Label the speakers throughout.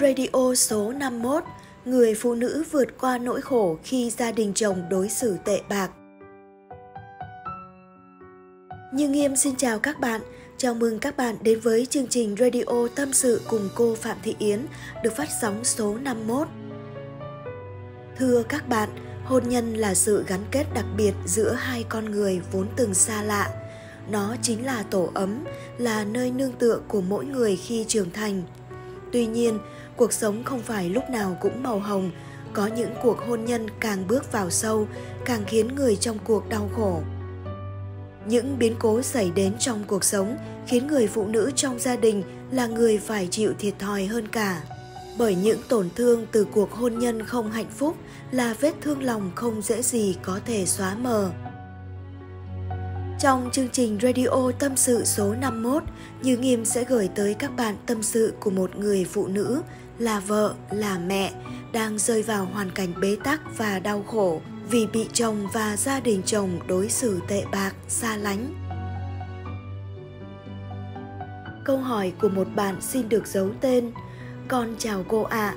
Speaker 1: Radio số 51 Người phụ nữ vượt qua nỗi khổ khi gia đình chồng đối xử tệ bạc. Như Nghiêm xin chào các bạn, chào mừng các bạn đến với chương trình Radio Tâm sự cùng cô Phạm Thị Yến được phát sóng số 51 Thưa các bạn, hôn nhân là sự gắn kết đặc biệt giữa hai con người vốn từng xa lạ. Nó chính là tổ ấm là nơi nương tựa của mỗi người khi trưởng thành. Tuy nhiên cuộc sống không phải lúc nào cũng màu hồng. Có những cuộc hôn nhân càng bước vào sâu, càng khiến người trong cuộc đau khổ. Những biến cố xảy đến trong cuộc sống khiến người phụ nữ trong gia đình là người phải chịu thiệt thòi hơn cả. Bởi những tổn thương từ cuộc hôn nhân không hạnh phúc là vết thương lòng không dễ gì có thể xóa mờ. Trong chương trình Radio Tâm sự số 51, Như Nghiêm sẽ gửi tới các bạn tâm sự của một người phụ nữ là vợ, là mẹ đang rơi vào hoàn cảnh bế tắc và đau khổ vì bị chồng và gia đình chồng đối xử tệ bạc, xa lánh. Câu hỏi của một bạn xin được giấu tên. Con chào cô ạ. À.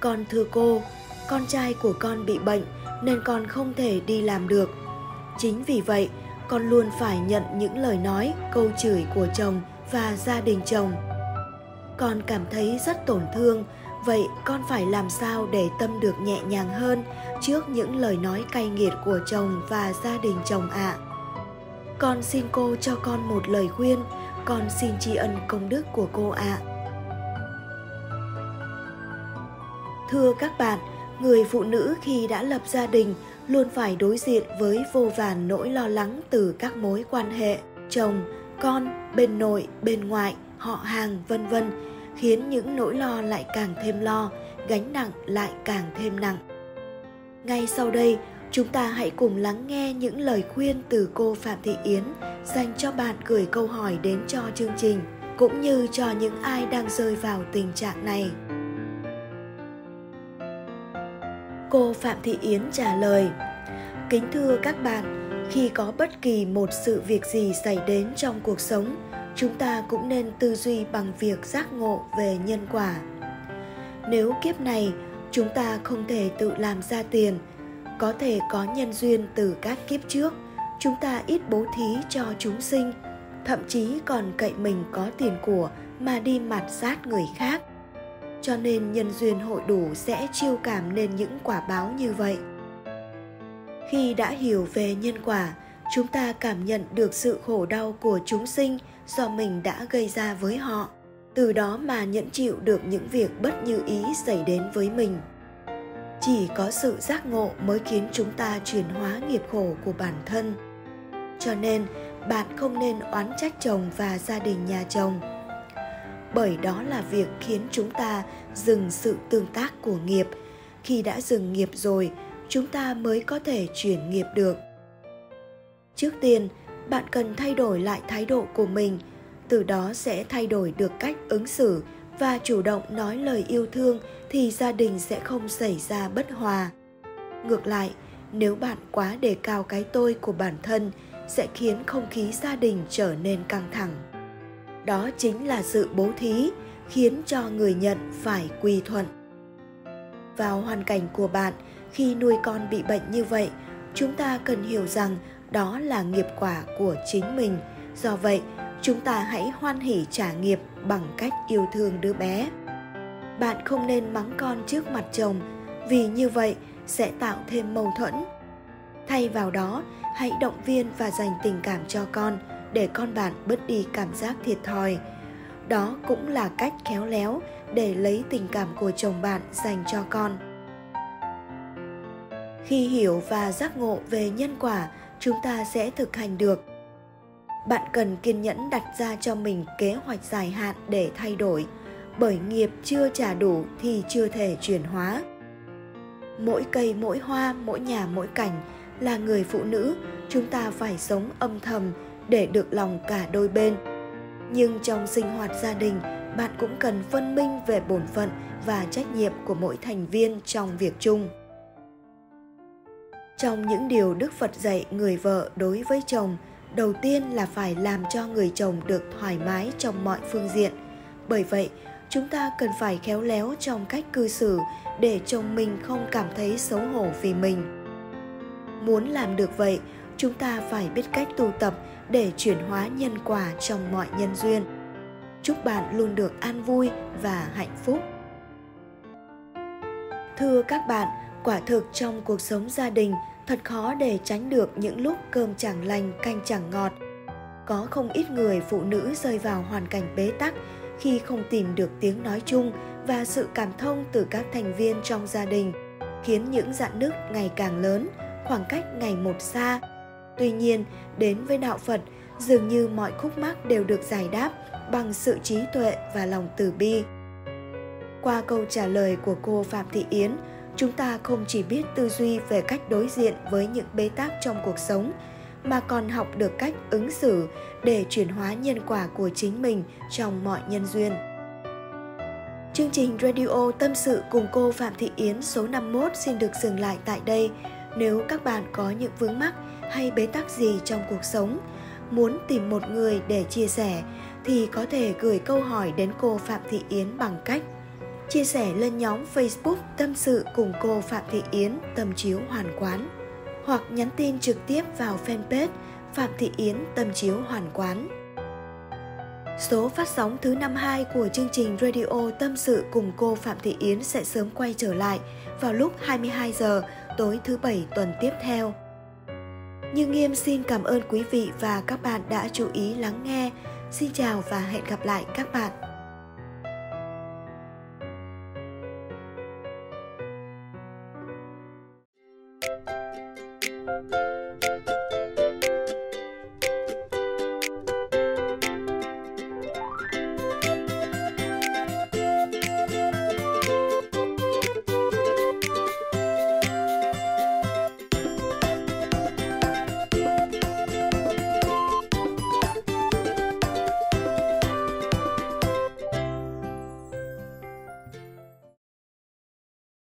Speaker 1: Con thưa cô, con trai của con bị bệnh nên con không thể đi làm được. Chính vì vậy, con luôn phải nhận những lời nói, câu chửi của chồng và gia đình chồng. Con cảm thấy rất tổn thương, vậy con phải làm sao để tâm được nhẹ nhàng hơn trước những lời nói cay nghiệt của chồng và gia đình chồng ạ? À? Con xin cô cho con một lời khuyên, con xin tri ân công đức của cô ạ. À. Thưa các bạn, người phụ nữ khi đã lập gia đình luôn phải đối diện với vô vàn nỗi lo lắng từ các mối quan hệ chồng, con, bên nội, bên ngoại, họ hàng vân vân, khiến những nỗi lo lại càng thêm lo, gánh nặng lại càng thêm nặng. Ngay sau đây, chúng ta hãy cùng lắng nghe những lời khuyên từ cô Phạm Thị Yến dành cho bạn gửi câu hỏi đến cho chương trình, cũng như cho những ai đang rơi vào tình trạng này. Cô Phạm Thị Yến trả lời Kính thưa các bạn, khi có bất kỳ một sự việc gì xảy đến trong cuộc sống, chúng ta cũng nên tư duy bằng việc giác ngộ về nhân quả. Nếu kiếp này chúng ta không thể tự làm ra tiền, có thể có nhân duyên từ các kiếp trước, chúng ta ít bố thí cho chúng sinh, thậm chí còn cậy mình có tiền của mà đi mặt sát người khác – cho nên nhân duyên hội đủ sẽ chiêu cảm nên những quả báo như vậy. Khi đã hiểu về nhân quả, chúng ta cảm nhận được sự khổ đau của chúng sinh do mình đã gây ra với họ, từ đó mà nhẫn chịu được những việc bất như ý xảy đến với mình. Chỉ có sự giác ngộ mới khiến chúng ta chuyển hóa nghiệp khổ của bản thân. Cho nên, bạn không nên oán trách chồng và gia đình nhà chồng bởi đó là việc khiến chúng ta dừng sự tương tác của nghiệp. Khi đã dừng nghiệp rồi, chúng ta mới có thể chuyển nghiệp được. Trước tiên, bạn cần thay đổi lại thái độ của mình. Từ đó sẽ thay đổi được cách ứng xử và chủ động nói lời yêu thương thì gia đình sẽ không xảy ra bất hòa. Ngược lại, nếu bạn quá đề cao cái tôi của bản thân, sẽ khiến không khí gia đình trở nên căng thẳng đó chính là sự bố thí khiến cho người nhận phải quy thuận. Vào hoàn cảnh của bạn, khi nuôi con bị bệnh như vậy, chúng ta cần hiểu rằng đó là nghiệp quả của chính mình. Do vậy, chúng ta hãy hoan hỉ trả nghiệp bằng cách yêu thương đứa bé. Bạn không nên mắng con trước mặt chồng, vì như vậy sẽ tạo thêm mâu thuẫn. Thay vào đó, hãy động viên và dành tình cảm cho con để con bạn bớt đi cảm giác thiệt thòi. Đó cũng là cách khéo léo để lấy tình cảm của chồng bạn dành cho con. Khi hiểu và giác ngộ về nhân quả, chúng ta sẽ thực hành được. Bạn cần kiên nhẫn đặt ra cho mình kế hoạch dài hạn để thay đổi. Bởi nghiệp chưa trả đủ thì chưa thể chuyển hóa. Mỗi cây, mỗi hoa, mỗi nhà, mỗi cảnh là người phụ nữ, chúng ta phải sống âm thầm để được lòng cả đôi bên. Nhưng trong sinh hoạt gia đình, bạn cũng cần phân minh về bổn phận và trách nhiệm của mỗi thành viên trong việc chung. Trong những điều đức phật dạy người vợ đối với chồng, đầu tiên là phải làm cho người chồng được thoải mái trong mọi phương diện. Bởi vậy, chúng ta cần phải khéo léo trong cách cư xử để chồng mình không cảm thấy xấu hổ vì mình. Muốn làm được vậy, chúng ta phải biết cách tu tập để chuyển hóa nhân quả trong mọi nhân duyên. Chúc bạn luôn được an vui và hạnh phúc. Thưa các bạn, quả thực trong cuộc sống gia đình, thật khó để tránh được những lúc cơm chẳng lành, canh chẳng ngọt. Có không ít người phụ nữ rơi vào hoàn cảnh bế tắc khi không tìm được tiếng nói chung và sự cảm thông từ các thành viên trong gia đình, khiến những dạn nứt ngày càng lớn, khoảng cách ngày một xa tuy nhiên, đến với đạo phật, dường như mọi khúc mắc đều được giải đáp bằng sự trí tuệ và lòng từ bi qua câu trả lời của cô phạm thị yến, chúng ta không chỉ biết tư duy về cách đối diện với những bế tắc trong cuộc sống, mà còn học được cách ứng xử để chuyển hóa nhân quả của chính mình trong mọi nhân duyên. Chương trình Radio Tâm sự cùng cô Phạm Thị Yến số 51 xin được dừng lại tại đây. Nếu các bạn có những vướng mắc hay bế tắc gì trong cuộc sống, muốn tìm một người để chia sẻ thì có thể gửi câu hỏi đến cô Phạm Thị Yến bằng cách chia sẻ lên nhóm Facebook Tâm sự cùng cô Phạm Thị Yến Tâm chiếu hoàn quán hoặc nhắn tin trực tiếp vào fanpage Phạm Thị Yến Tâm chiếu hoàn quán. Số phát sóng thứ 52 của chương trình Radio Tâm sự cùng cô Phạm Thị Yến sẽ sớm quay trở lại vào lúc 22 giờ tối thứ bảy tuần tiếp theo như Nghiêm xin cảm ơn quý vị và các bạn đã chú ý lắng nghe. Xin chào và hẹn gặp lại các bạn.